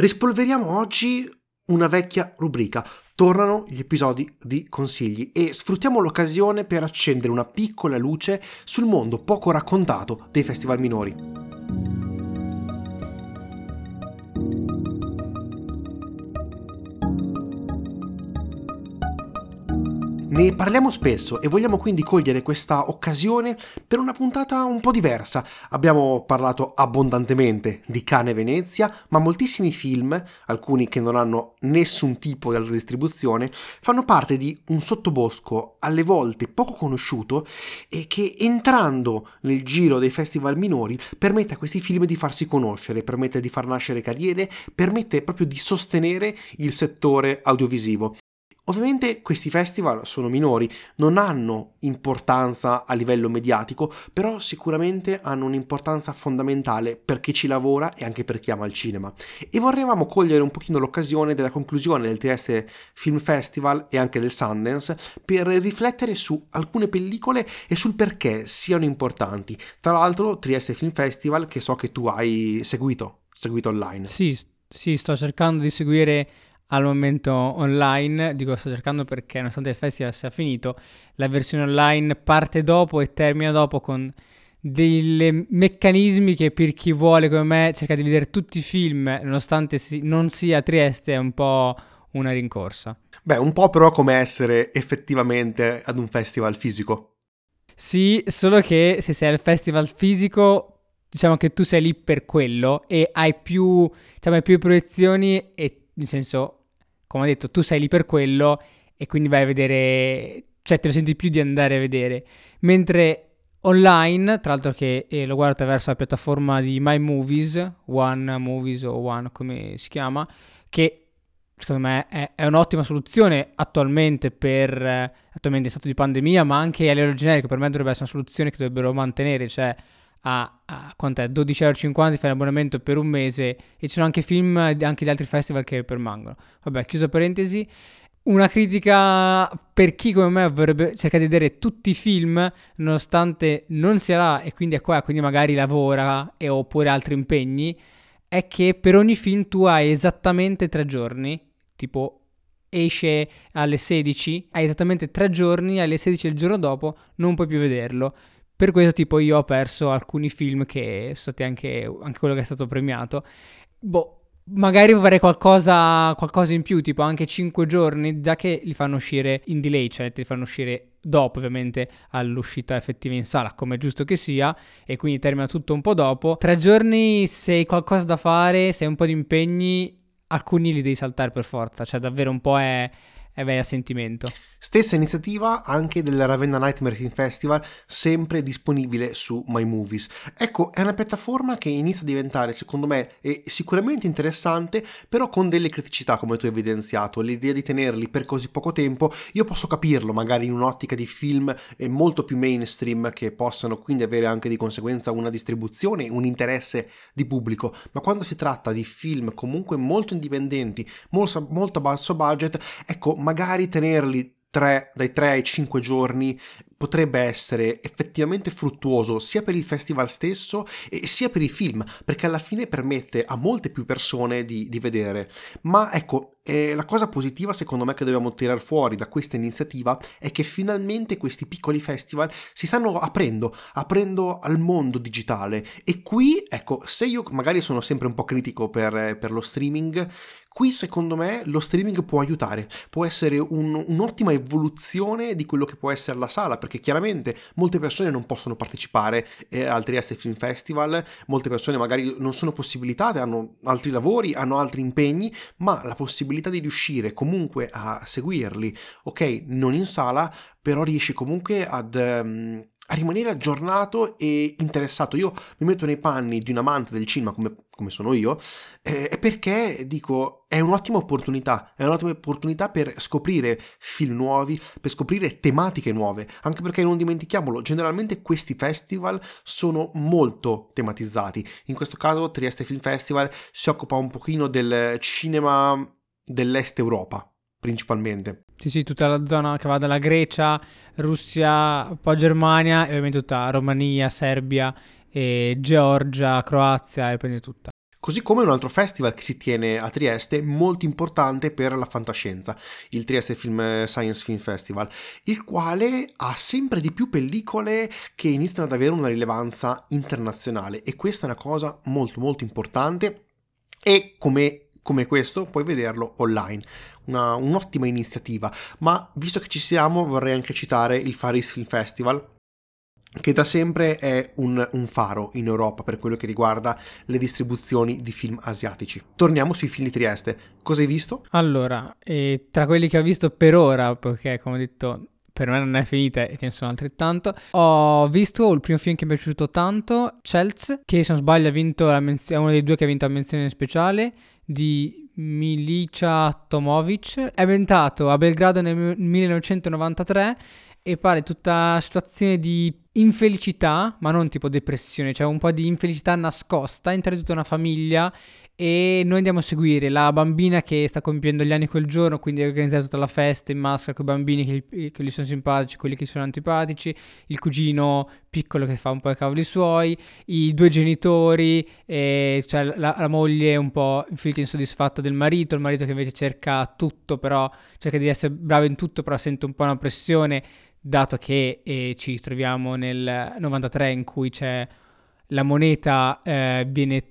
Rispolveriamo oggi una vecchia rubrica. Tornano gli episodi di consigli e sfruttiamo l'occasione per accendere una piccola luce sul mondo poco raccontato dei festival minori. Ne parliamo spesso e vogliamo quindi cogliere questa occasione per una puntata un po' diversa. Abbiamo parlato abbondantemente di Cane Venezia, ma moltissimi film, alcuni che non hanno nessun tipo di altra distribuzione, fanno parte di un sottobosco alle volte poco conosciuto e che entrando nel giro dei festival minori permette a questi film di farsi conoscere, permette di far nascere carriere, permette proprio di sostenere il settore audiovisivo. Ovviamente questi festival sono minori, non hanno importanza a livello mediatico, però sicuramente hanno un'importanza fondamentale per chi ci lavora e anche per chi ama il cinema. E vorremmo cogliere un pochino l'occasione della conclusione del Trieste Film Festival e anche del Sundance per riflettere su alcune pellicole e sul perché siano importanti. Tra l'altro Trieste Film Festival che so che tu hai seguito, seguito online. Sì, sì, sto cercando di seguire al momento online, dico sto cercando perché nonostante il festival sia finito, la versione online parte dopo e termina dopo con dei meccanismi che per chi vuole come me cerca di vedere tutti i film nonostante si, non sia Trieste è un po' una rincorsa. Beh, un po' però come essere effettivamente ad un festival fisico. Sì, solo che se sei al festival fisico diciamo che tu sei lì per quello e hai più, diciamo, hai più proiezioni e nel senso come ho detto, tu sei lì per quello e quindi vai a vedere, cioè te lo senti più di andare a vedere. Mentre online, tra l'altro che eh, lo guardo attraverso la piattaforma di My Movies, One Movies o One come si chiama, che secondo me è, è un'ottima soluzione attualmente per eh, attualmente in stato di pandemia, ma anche a livello generico per me dovrebbe essere una soluzione che dovrebbero mantenere, cioè a, a quant'è? 12,50 euro fai l'abbonamento per un mese e ci sono anche film anche di altri festival che permangono. Vabbè, chiusa parentesi. Una critica per chi come me vorrebbe cercare di vedere tutti i film, nonostante non sia là e quindi è qua, quindi magari lavora e, oppure altri impegni, è che per ogni film tu hai esattamente tre giorni, tipo esce alle 16, hai esattamente tre giorni, alle 16 del giorno dopo non puoi più vederlo. Per questo tipo io ho perso alcuni film che sono stati anche, anche quello che è stato premiato. Boh, magari vorrei qualcosa, qualcosa, in più, tipo anche 5 giorni, già che li fanno uscire in delay, cioè li fanno uscire dopo ovviamente all'uscita effettiva in sala, come è giusto che sia, e quindi termina tutto un po' dopo. Tre giorni, se hai qualcosa da fare, se hai un po' di impegni, alcuni li devi saltare per forza, cioè davvero un po' è vai a sentimento. Stessa iniziativa anche del Ravenna Nightmare Film Festival, sempre disponibile su My Movies. Ecco, è una piattaforma che inizia a diventare, secondo me, sicuramente interessante, però con delle criticità, come tu hai evidenziato. L'idea di tenerli per così poco tempo, io posso capirlo, magari in un'ottica di film molto più mainstream, che possano quindi avere anche di conseguenza una distribuzione, un interesse di pubblico, ma quando si tratta di film comunque molto indipendenti, molto, molto basso budget, ecco, magari tenerli 3, dai 3 ai 5 giorni potrebbe essere effettivamente fruttuoso sia per il festival stesso e sia per i film, perché alla fine permette a molte più persone di, di vedere. Ma ecco, eh, la cosa positiva secondo me che dobbiamo tirare fuori da questa iniziativa è che finalmente questi piccoli festival si stanno aprendo, aprendo al mondo digitale. E qui, ecco, se io magari sono sempre un po' critico per, per lo streaming, Qui secondo me lo streaming può aiutare, può essere un, un'ottima evoluzione di quello che può essere la sala, perché chiaramente molte persone non possono partecipare eh, al Trieste Film Festival, molte persone magari non sono possibilitate, hanno altri lavori, hanno altri impegni, ma la possibilità di riuscire comunque a seguirli, ok, non in sala, però riesci comunque ad... Um, a rimanere aggiornato e interessato. Io mi metto nei panni di un amante del cinema come, come sono io, eh, perché dico è un'ottima opportunità, è un'ottima opportunità per scoprire film nuovi, per scoprire tematiche nuove, anche perché non dimentichiamolo, generalmente questi festival sono molto tematizzati. In questo caso Trieste Film Festival si occupa un pochino del cinema dell'est Europa, principalmente. Sì, sì, tutta la zona che va dalla Grecia, Russia, poi Germania e ovviamente tutta Romania, Serbia, e Georgia, Croazia e prende tutta. così come un altro festival che si tiene a Trieste molto importante per la fantascienza, il Trieste Film Science Film Festival, il quale ha sempre di più pellicole che iniziano ad avere una rilevanza internazionale e questa è una cosa molto molto importante e come come questo puoi vederlo online. Una, un'ottima iniziativa, ma visto che ci siamo vorrei anche citare il Faris Film Festival, che da sempre è un, un, faro in Europa per quello che riguarda le distribuzioni di film asiatici. Torniamo sui film di Trieste. Cosa hai visto? Allora, eh, tra quelli che ho visto per ora, perché come ho detto per me non è finita e ce ne sono altrettanto. Ho visto il primo film che mi è piaciuto tanto, Chelsea, che se non sbaglio ha vinto la menz- è uno dei due che ha vinto la menzione speciale di Milicia Tomovic. È ambientato a Belgrado nel 1993 e pare tutta situazione di infelicità, ma non tipo depressione, cioè un po' di infelicità nascosta in tutta una famiglia e noi andiamo a seguire la bambina che sta compiendo gli anni quel giorno, quindi organizza tutta la festa in maschera con i bambini che, che gli sono simpatici, quelli che sono antipatici, il cugino piccolo che fa un po' i cavoli suoi, i due genitori, eh, cioè la, la, moglie un po' infelice e insoddisfatta del marito, il marito che invece cerca tutto, però cerca di essere bravo in tutto, però sente un po' una pressione, dato che eh, ci troviamo nel 93 in cui la moneta eh, viene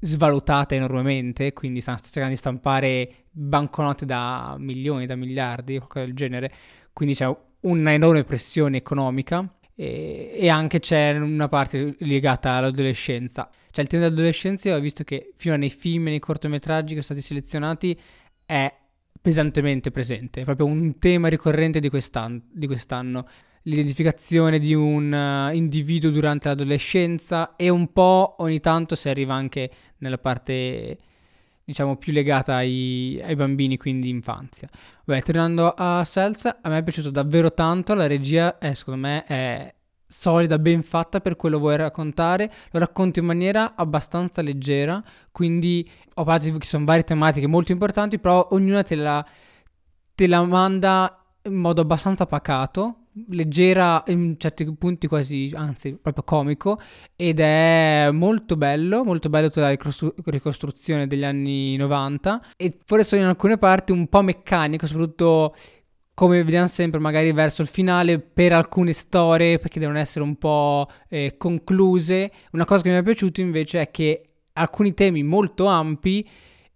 svalutata enormemente, quindi stanno cercando di stampare banconote da milioni, da miliardi, qualcosa del genere, quindi c'è una enorme pressione economica e, e, anche c'è una parte legata all'adolescenza. Cioè il tema dell'adolescenza ho visto che fino nei film e nei cortometraggi che sono stati selezionati è pesantemente presente, è proprio un tema ricorrente di quest'anno. Di quest'anno l'identificazione di un uh, individuo durante l'adolescenza e un po' ogni tanto si arriva anche nella parte diciamo più legata ai, ai bambini, quindi infanzia. Beh, tornando a Cells, a me è piaciuto davvero tanto, la regia è, secondo me è solida, ben fatta per quello che vuoi raccontare, lo racconti in maniera abbastanza leggera, quindi ho parlato che ci sono varie tematiche molto importanti, però ognuna te la, te la manda in modo abbastanza pacato, leggera in certi punti quasi, anzi proprio comico ed è molto bello, molto bello tutta la ricostruzione degli anni 90 e forse in alcune parti un po' meccanico, soprattutto come vediamo sempre magari verso il finale per alcune storie perché devono essere un po' eh, concluse. Una cosa che mi è piaciuto invece è che alcuni temi molto ampi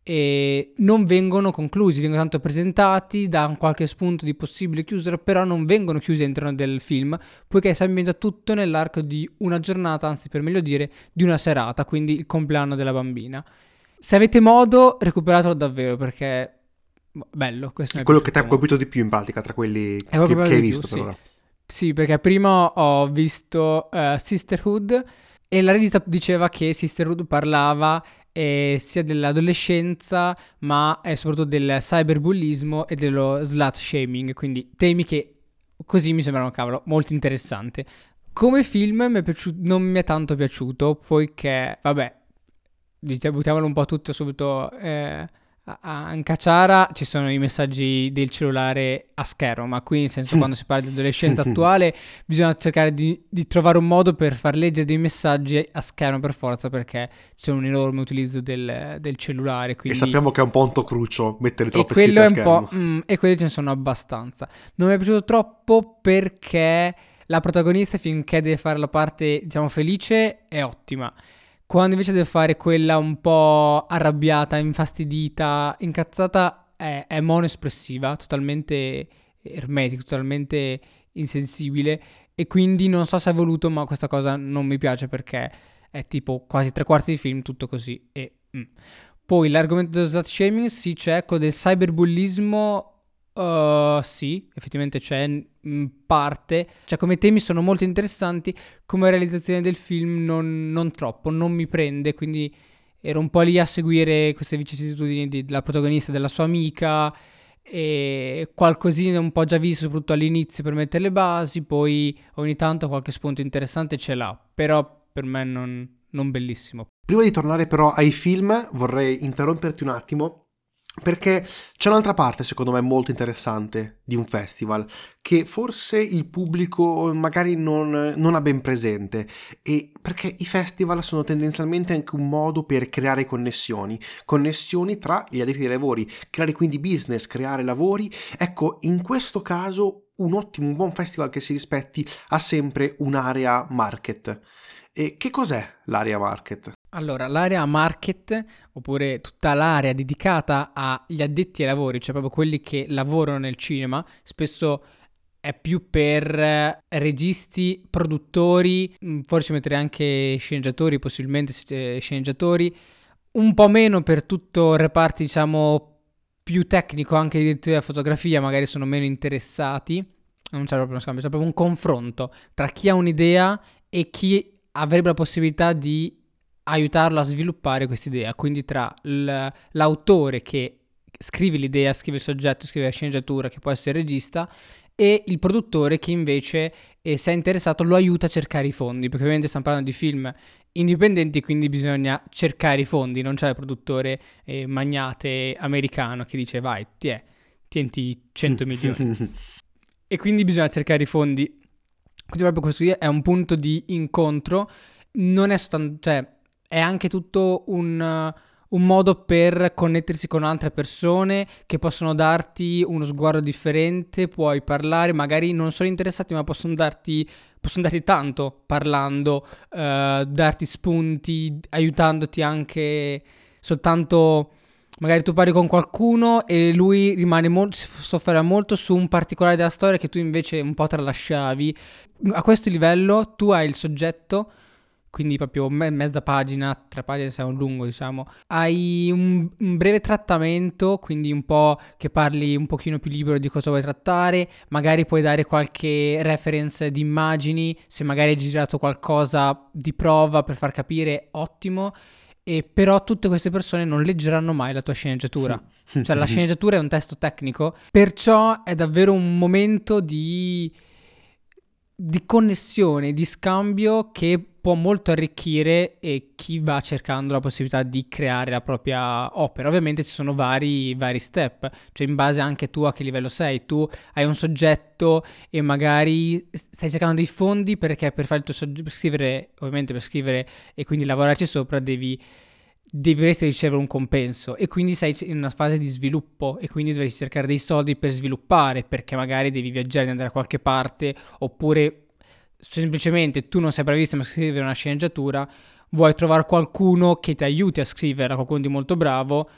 e non vengono conclusi, vengono tanto presentati, da qualche spunto di possibile chiusura, però non vengono chiusi all'interno del film, poiché si ambienta tutto nell'arco di una giornata, anzi per meglio dire, di una serata, quindi il compleanno della bambina. Se avete modo, recuperatelo davvero perché bello. Questo è quello che ti ha colpito di più in pratica tra quelli che, che, hai visto più, per ora. Sì. sì, perché prima ho visto uh, Sisterhood e la regista diceva che Sisterhood parlava eh, sia dell'adolescenza, ma eh, soprattutto del cyberbullismo e dello slut shaming, quindi temi che così mi sembrano, cavolo, molto interessanti. Come film mi piaciuto, non mi è tanto piaciuto, poiché, vabbè, buttiamolo un po' tutto subito eh, a Ancacciara ci sono i messaggi del cellulare a schermo, ma qui nel senso quando si parla di adolescenza attuale bisogna cercare di, di, trovare un modo per far leggere dei messaggi a schermo per forza perché c'è un enorme utilizzo del, del cellulare. Quindi... E sappiamo che è un ponto crucio mettere troppe scritte a schermo. Mm, e quelli ce ne sono abbastanza. Non mi è piaciuto troppo perché la protagonista finché deve fare la parte diciamo felice è ottima quando invece deve fare quella un po' arrabbiata, infastidita, incazzata, è, è monoespressiva, totalmente ermetica, totalmente insensibile. E quindi non so se è voluto, ma questa cosa non mi piace perché è tipo quasi tre quarti di film, tutto così. E, mm. Poi l'argomento dello slut shaming, sì, c'è quello del cyberbullismo Uh, sì, effettivamente c'è in parte. Cioè, come temi sono molto interessanti. Come realizzazione del film, non, non troppo, non mi prende. Quindi ero un po' lì a seguire queste vicissitudini della protagonista, della sua amica. E qualcosina un po' già visto, soprattutto all'inizio per mettere le basi. Poi ogni tanto qualche spunto interessante ce l'ha. Però per me non, non bellissimo. Prima di tornare però ai film, vorrei interromperti un attimo Perché c'è un'altra parte, secondo me, molto interessante di un festival, che forse il pubblico magari non, non, ha ben presente, e perché i festival sono tendenzialmente anche un modo per creare connessioni, connessioni tra gli addetti ai lavori, creare quindi business, creare lavori. Ecco, in questo caso un ottimo, un buon festival che si rispetti ha sempre un'area market. E che cos'è l'area market? Allora, l'area market, oppure tutta l'area dedicata agli addetti ai lavori, cioè proprio quelli che lavorano nel cinema, spesso è più per eh, registi, produttori, mm, forse mettere anche sceneggiatori, possibilmente eh, sceneggiatori, un po' meno per tutto il reparto, diciamo, più tecnico, anche di della fotografia, magari sono meno interessati. Non c'è proprio uno scambio, c'è proprio un confronto tra chi ha un'idea e chi avrebbe la possibilità di aiutarlo a sviluppare questa idea. Quindi tra l'autore che scrive l'idea, scrive il soggetto, scrive la sceneggiatura, che può essere il regista, e il produttore che invece, eh, se è interessato, lo aiuta a cercare i fondi, perché ovviamente stiamo parlando di film indipendenti, quindi bisogna cercare i fondi, non c'è il produttore eh, magnate americano che dice vai, ti è, tienti 100 milioni. e quindi bisogna cercare i fondi. Quindi proprio questo qui è un punto di incontro, non è soltanto, cioè, è anche tutto un, un, modo per connettersi con altre persone che possono darti uno sguardo differente, puoi parlare, magari non sono interessati ma possono darti, possono darti tanto parlando, uh, darti spunti, aiutandoti anche soltanto... Magari tu parli con qualcuno e lui rimane molto, sofferma molto su un particolare della storia che tu invece un po' tralasciavi. A questo livello tu hai il soggetto quindi proprio me- mezza pagina, tre pagine se è un lungo, diciamo. Hai un, un, breve trattamento, quindi un po' che parli un pochino più libero di cosa vuoi trattare, magari puoi dare qualche reference di immagini, se magari hai girato qualcosa di prova per far capire, ottimo. E però tutte queste persone non leggeranno mai la tua sceneggiatura. cioè la sceneggiatura è un testo tecnico, perciò è davvero un momento di di connessione, di scambio che può molto arricchire e chi va cercando la possibilità di creare la propria opera. Ovviamente ci sono vari, vari step, cioè in base anche tu a che livello sei. Tu hai un soggetto e magari stai cercando dei fondi perché per fare il tuo soggetto, per scrivere, ovviamente per scrivere e quindi lavorarci sopra devi dovresti ricevere un compenso e quindi sei in una fase di sviluppo e quindi dovresti cercare dei soldi per sviluppare perché magari devi viaggiare, andare da qualche parte oppure semplicemente tu non sei bravissimo a scrivere una sceneggiatura, vuoi trovare qualcuno che ti aiuti a scriverla, qualcuno di molto bravo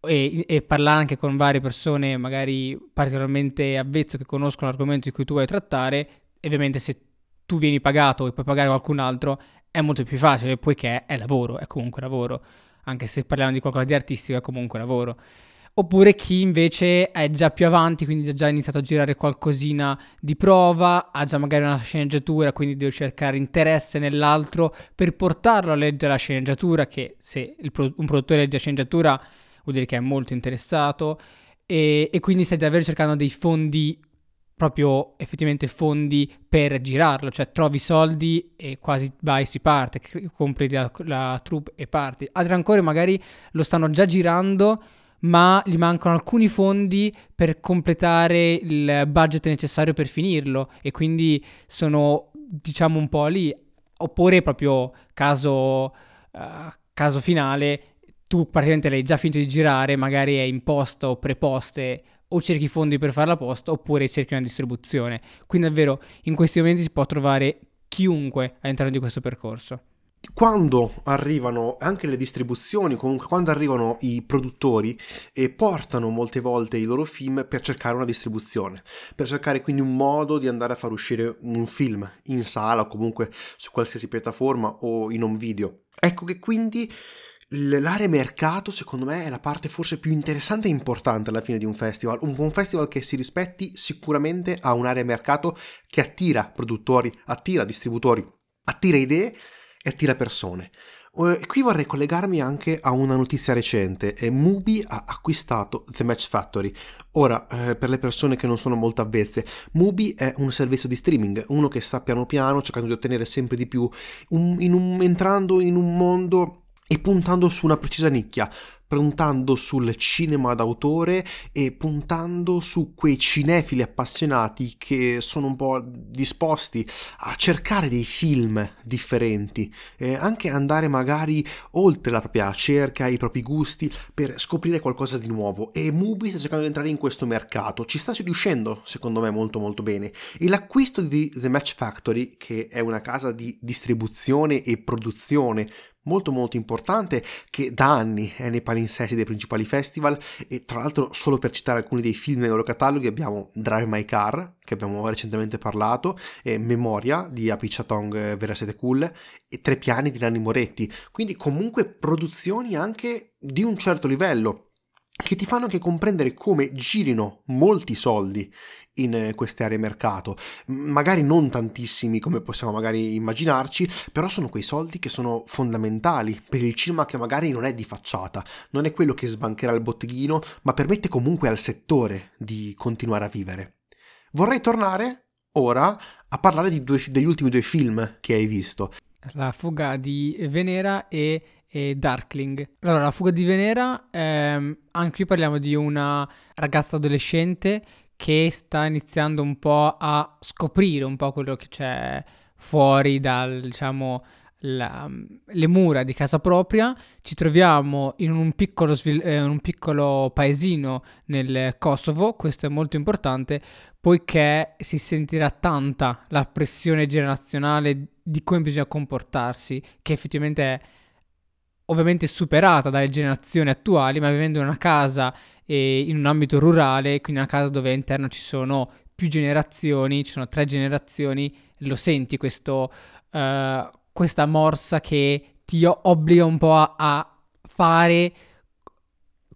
e, e, parlare anche con varie persone magari particolarmente avvezze che conoscono l'argomento di cui tu vuoi trattare e ovviamente se tu vieni pagato e puoi pagare qualcun altro è molto più facile poiché è lavoro, è comunque lavoro anche se parliamo di qualcosa di artistico è comunque lavoro. Oppure chi invece è già più avanti, quindi ha già iniziato a girare qualcosina di prova, ha già magari una sceneggiatura, quindi deve cercare interesse nell'altro per portarlo a leggere la sceneggiatura, che se pro- un produttore legge la sceneggiatura vuol dire che è molto interessato, e, e quindi stai davvero cercando dei fondi proprio effettivamente fondi per girarlo, cioè trovi soldi e quasi vai, si parte, compri la, la troupe e parti. Altri ancora magari lo stanno già girando, ma gli mancano alcuni fondi per completare il budget necessario per finirlo e quindi sono diciamo un po' lì. Oppure proprio caso, uh, caso finale, tu praticamente l'hai già finito di girare, magari è in posta o preposte o cerchi fondi per farla posta oppure cerchi una distribuzione. Quindi davvero in questi momenti si può trovare chiunque all'interno di questo percorso. Quando arrivano anche le distribuzioni, comunque quando arrivano i produttori e portano molte volte i loro film per cercare una distribuzione, per cercare quindi un modo di andare a far uscire un film in sala o comunque su qualsiasi piattaforma o in un video. Ecco che quindi L'area mercato, secondo me, è la parte forse più interessante e importante alla fine di un festival. Un buon festival che si rispetti sicuramente ha un'area mercato che attira produttori, attira distributori, attira idee e attira persone. E qui vorrei collegarmi anche a una notizia recente. Mubi ha acquistato The Match Factory. Ora, eh, per le persone che non sono molto avvezze, Mubi è un servizio di streaming, uno che sta piano piano cercando di ottenere sempre di più, un, in un, entrando in un mondo e puntando su una precisa nicchia. puntando sul cinema d'autore e puntando su quei cinefili appassionati che sono un po' disposti a cercare dei film differenti, e anche andare magari oltre la propria cerca, i propri gusti per scoprire qualcosa di nuovo e Mubi sta cercando di entrare in questo mercato, ci sta riuscendo secondo me molto molto bene e l'acquisto di The Match Factory, che è una casa di distribuzione e produzione molto molto importante che da anni è nei palinsesti dei principali festival e tra l'altro solo per citare alcuni dei film nei loro cataloghi abbiamo Drive My Car che abbiamo recentemente parlato e Memoria di Apichatong eh, Verasete Cool e Tre piani di Nanni Moretti. Quindi comunque produzioni anche di un certo livello che ti fanno anche comprendere come girino molti soldi in eh, queste aree mercato. Magari non tantissimi come possiamo magari immaginarci, però sono quei soldi che sono fondamentali per il cinema che magari non è di facciata, non è quello che sbancherà il botteghino, ma permette comunque al settore di continuare a vivere. Vorrei tornare ora a parlare due, degli ultimi due film che hai visto. La fuga di Venera e e Darkling. Allora, la fuga di Venera, ehm, anche qui parliamo di una ragazza adolescente che sta iniziando un po' a scoprire un po' quello che c'è fuori dal, diciamo, la, le mura di casa propria. Ci troviamo in un piccolo, eh, un piccolo paesino nel Kosovo, questo è molto importante, poiché si sentirà tanta la pressione generazionale di come bisogna comportarsi, che effettivamente è ovviamente superata dalle generazioni attuali, ma vivendo in una casa eh, in un ambito rurale, quindi una casa dove all'interno ci sono più generazioni, ci sono tre generazioni, lo senti questo, uh, questa morsa che ti obbliga un po' a, a fare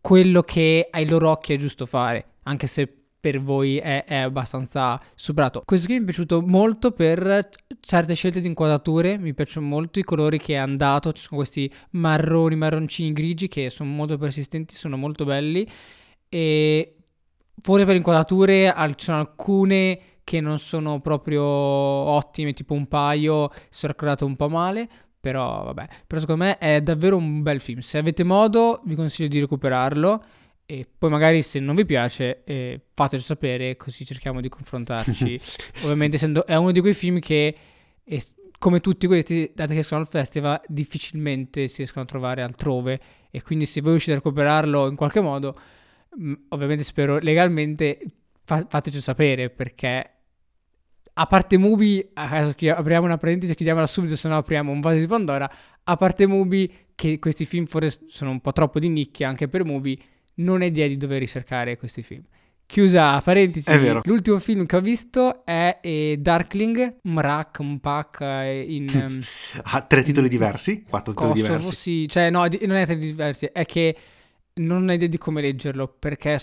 quello che ai loro occhi è giusto fare, anche se per voi è, è, abbastanza superato. Questo qui mi è piaciuto molto per certe scelte di inquadrature, mi piacciono molto i colori che è andato, ci sono questi marroni, marroncini grigi che sono molto persistenti, sono molto belli e forse per inquadrature ci sono alcune che non sono proprio ottime, tipo un paio sono raccordate un po' male, però vabbè, però secondo me è davvero un bel film. Se avete modo vi consiglio di recuperarlo e poi magari se non vi piace eh, fatelo sapere così cerchiamo di confrontarci ovviamente essendo è uno di quei film che è, come tutti questi date che escono al festival difficilmente si riescono a trovare altrove e quindi se voi riuscite a recuperarlo in qualche modo mh, mm, ovviamente spero legalmente fa- fateci sapere perché a parte Mubi, apriamo una parentesi e chiudiamola subito, se no apriamo un vaso di Pandora. A parte Mubi, che questi film forse sono un po' troppo di nicchia anche per Mubi, non ho idea di dove ricercare questi film. Chiusa parentesi, l'ultimo film che ho visto è eh, Darkling, un pack eh, in... Um, ha tre titoli diversi? Quattro titoli Kosovo, diversi? Sì, cioè no, non è tre titoli diversi, è che non ho idea di come leggerlo, perché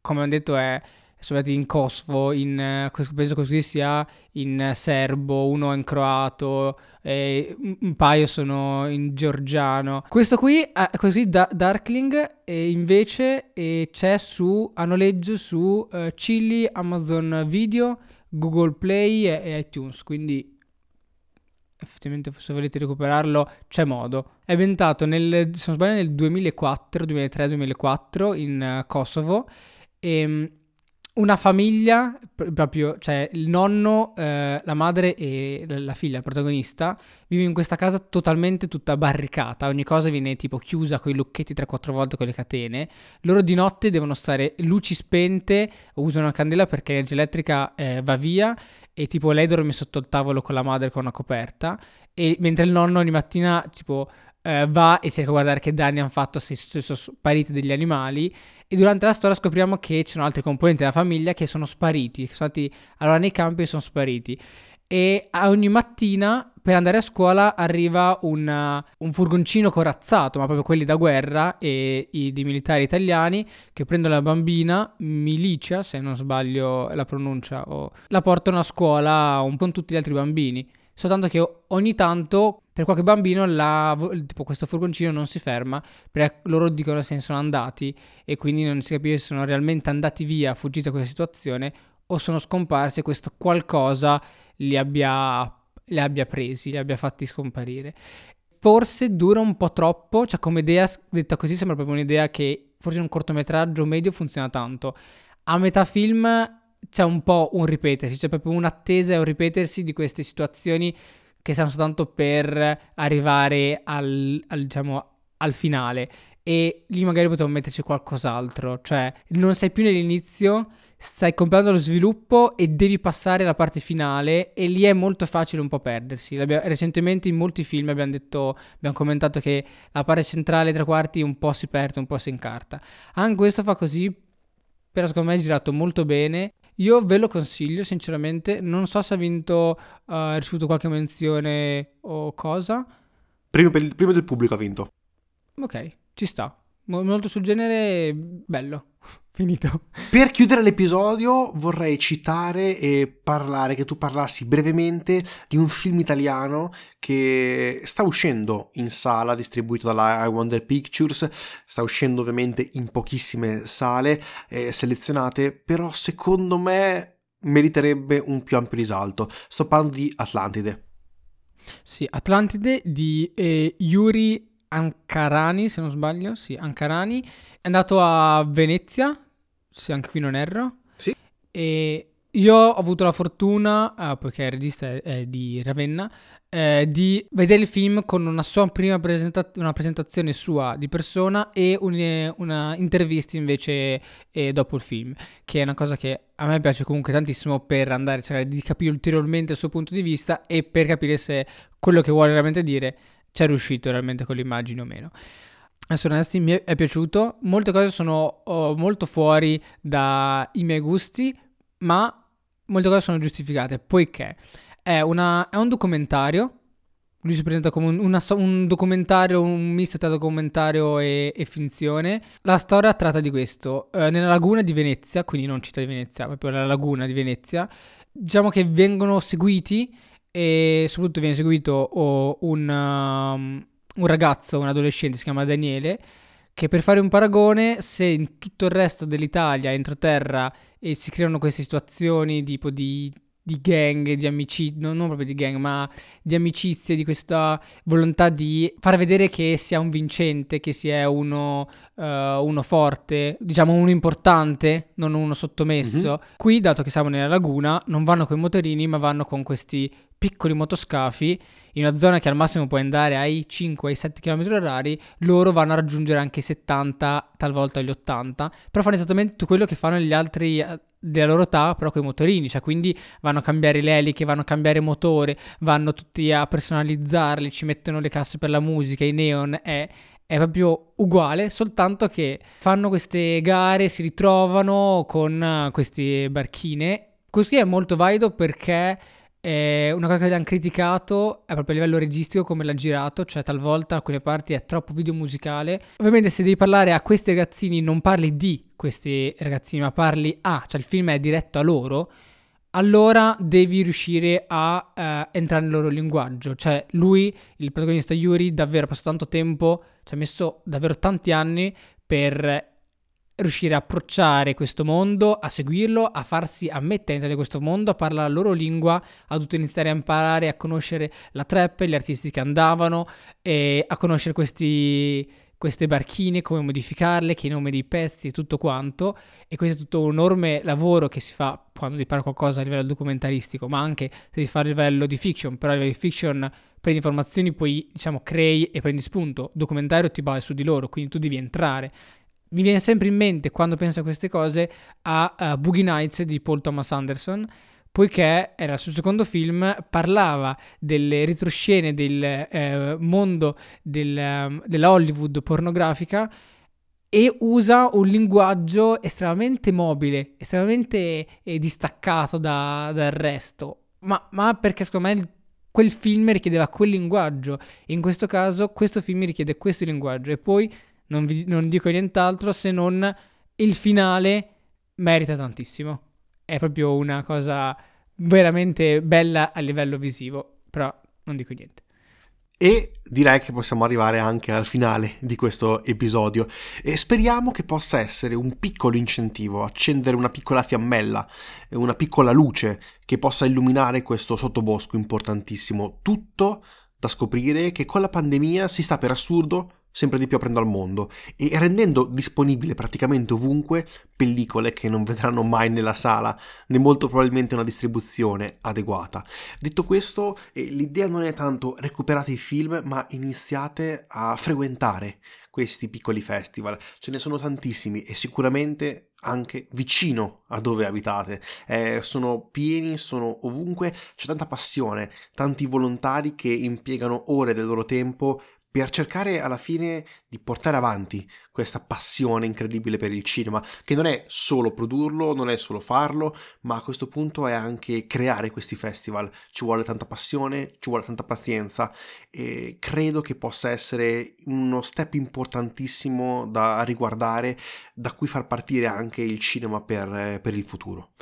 come ho detto è sono andati in Kosovo, in, eh, penso così sia in serbo, uno in croato, un paio sono in georgiano. Questo qui, eh, qui da, Darkling e invece eh, c'è su, a noleggio su uh, Chili, Amazon Video, Google Play e, e iTunes, quindi effettivamente se volete recuperarlo c'è modo. È ambientato nel, se non sbaglio, nel 2004, 2003-2004 in uh, Kosovo e ehm, una famiglia, proprio, cioè il nonno, eh, la madre e la figlia, il protagonista, vive in questa casa totalmente tutta barricata, ogni cosa viene tipo chiusa con i lucchetti 3-4 volte con le catene. Loro di notte devono stare luci spente, usano una candela perché l'energia elettrica eh, va via e tipo lei dorme sotto il tavolo con la madre con una coperta e mentre il nonno ogni mattina tipo eh, va e cerca di guardare che danni hanno fatto se sono spariti degli animali. E durante la storia scopriamo che ci sono altri componenti della famiglia che sono spariti, che sono stati allora nei campi e sono spariti. E ogni mattina per andare a scuola arriva una, un furgoncino corazzato, ma proprio quelli da guerra e i di militari italiani che prendono la bambina, Milicia, se non sbaglio la pronuncia, o la portano a scuola un po' con tutti gli altri bambini soltanto che ogni tanto per qualche bambino la, tipo questo furgoncino non si ferma perché loro dicono se ne sono andati e quindi non si capisce se sono realmente andati via, fuggiti da questa situazione o sono scomparsi e questo qualcosa li abbia, li abbia presi, li abbia fatti scomparire. forse dura un po' troppo, cioè come idea, detta così, sembra proprio un'idea che forse in un cortometraggio medio funziona tanto. A metà film c'è un po' un ripetersi, c'è proprio un'attesa e un ripetersi di queste situazioni che stanno soltanto per arrivare al, al, diciamo, al finale. E lì magari potevo metterci qualcos'altro, cioè non sei più nell'inizio, stai comprando lo sviluppo e devi passare alla parte finale e lì è molto facile un po' perdersi. recentemente in molti film abbiamo detto, abbiamo commentato che la parte centrale tre quarti un po' si perde, un po' si incarta. Anche questo fa così, però secondo me è girato molto bene. Io ve lo consiglio sinceramente, non so se ha vinto, uh, ha ricevuto qualche menzione o cosa. Primo, primo del pubblico ha vinto. Ok, ci sta. Molto sul genere bello. Finito. Per chiudere l'episodio vorrei citare e parlare, che tu parlassi brevemente di un film italiano che sta uscendo in sala, distribuito dalla I Wonder Pictures, sta uscendo ovviamente in pochissime sale eh, selezionate, però secondo me meriterebbe un più ampio risalto. Sto parlando di Atlantide. Sì, Atlantide di eh, Yuri Ankarani, se non sbaglio, sì, Ankarani, è andato a Venezia, se anche qui non erro. Sì. E io ho avuto la fortuna, eh, poiché il regista è, è di Ravenna, eh, di vedere il film con una sua prima presenta- una presentazione sua di persona e un, una intervista invece eh, dopo il film, che è una cosa che a me piace comunque tantissimo per andare a cercare di capire ulteriormente il suo punto di vista e per capire se quello che vuole veramente dire c'è riuscito realmente con l'immagine o meno. Essere onesti, mi è piaciuto. Molte cose sono oh, molto fuori dai miei gusti, ma molte cose sono giustificate, poiché è, una, è un documentario. Lui si presenta come un, una, un documentario, un misto tra documentario e, e, finzione. La storia tratta di questo. Eh, nella laguna di Venezia, quindi non città di Venezia, proprio la laguna di Venezia, diciamo che vengono seguiti e soprattutto viene seguito un, um, un ragazzo, un adolescente, si chiama Daniele, che per fare un paragone, se in tutto il resto dell'Italia, entroterra, e si creano queste situazioni tipo di di gang, di amicizie, no, non proprio di gang, ma di amicizie, di questa volontà di far vedere che si è un vincente, che si è uno, uh, uno forte, diciamo uno importante, non uno sottomesso. Mm-hmm. Qui, dato che siamo nella laguna, non vanno con i motorini, ma vanno con questi piccoli motoscafi in una zona che al massimo può andare ai 5 ai 7 km orari, loro vanno a raggiungere anche i 70, talvolta gli 80, però fanno esattamente quello che fanno gli altri eh, della loro età, però con i motorini, cioè quindi vanno a cambiare le eliche, vanno a cambiare motore, vanno tutti a personalizzarli, ci mettono le casse per la musica, i neon, è, è proprio uguale, soltanto che fanno queste gare, si ritrovano con uh, queste barchine. Così è molto valido perché eh, una cosa che hanno criticato è proprio a livello registico come l'ha girato, cioè talvolta alcune parti è troppo video musicale. Ovviamente se devi parlare a questi ragazzini non parli di questi ragazzini, ma parli a, cioè il film è diretto a loro, allora devi riuscire a uh, entrare nel loro linguaggio. Cioè lui, il protagonista Yuri, davvero ha passato tanto tempo, ci ha messo davvero tanti anni per riuscire a approcciare questo mondo, a seguirlo, a farsi ammettere in questo mondo, a parlare la loro lingua, a dovuto iniziare a imparare a conoscere la trap, gli artisti che andavano, a conoscere questi, queste barchine, come modificarle, che i nomi dei pezzi e tutto quanto. E questo è tutto un enorme lavoro che si fa quando ti parla qualcosa a livello documentaristico, ma anche se si fa a livello di fiction, però a livello di fiction prendi informazioni, poi diciamo crei e prendi spunto. Documentario ti basa su di loro, quindi tu devi entrare mi viene sempre in mente quando penso a queste cose a uh, Boogie Nights di Paul Thomas Anderson poiché era il suo secondo film, parlava delle retroscene del eh, mondo del, um, della Hollywood pornografica e usa un linguaggio estremamente mobile, estremamente eh, distaccato da, dal resto, ma, ma, perché secondo me quel film richiedeva quel linguaggio. In questo caso questo film richiede questo linguaggio. E poi non, vi, non dico nient'altro se non il finale merita tantissimo. È proprio una cosa veramente bella a livello visivo, però non dico niente. E direi che possiamo arrivare anche al finale di questo episodio e speriamo che possa essere un piccolo incentivo, accendere una piccola fiammella, una piccola luce che possa illuminare questo sottobosco importantissimo, tutto da scoprire che con la pandemia si sta per assurdo sempre di più aprendo al mondo e rendendo disponibile praticamente ovunque pellicole che non vedranno mai nella sala né molto probabilmente una distribuzione adeguata. Detto questo, eh, l'idea non è tanto recuperate i film, ma iniziate a frequentare questi piccoli festival. Ce ne sono tantissimi e sicuramente anche vicino a dove abitate. Eh, sono pieni, sono ovunque, c'è tanta passione, tanti volontari che impiegano ore del loro tempo per cercare alla fine di portare avanti questa passione incredibile per il cinema, che non è solo produrlo, non è solo farlo, ma a questo punto è anche creare questi festival. Ci vuole tanta passione, ci vuole tanta pazienza e credo che possa essere uno step importantissimo da riguardare, da cui far partire anche il cinema per, per il futuro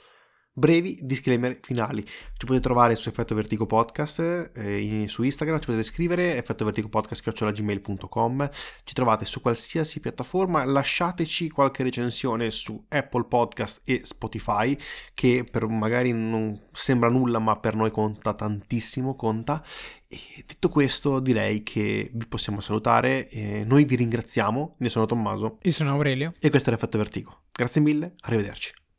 brevi disclaimer finali. Ci potete trovare su Effetto Vertigo Podcast eh, in, su Instagram, ci potete scrivere effettovertigopodcast.gmail.com ci trovate su qualsiasi piattaforma, lasciateci qualche recensione su Apple Podcast e Spotify che per magari non sembra nulla ma per noi conta tantissimo, conta. E detto questo direi che vi possiamo salutare, eh, noi vi ringraziamo, ne sono Tommaso. Io sono Aurelio. E questo è l'Effetto Vertigo. Grazie mille, arrivederci.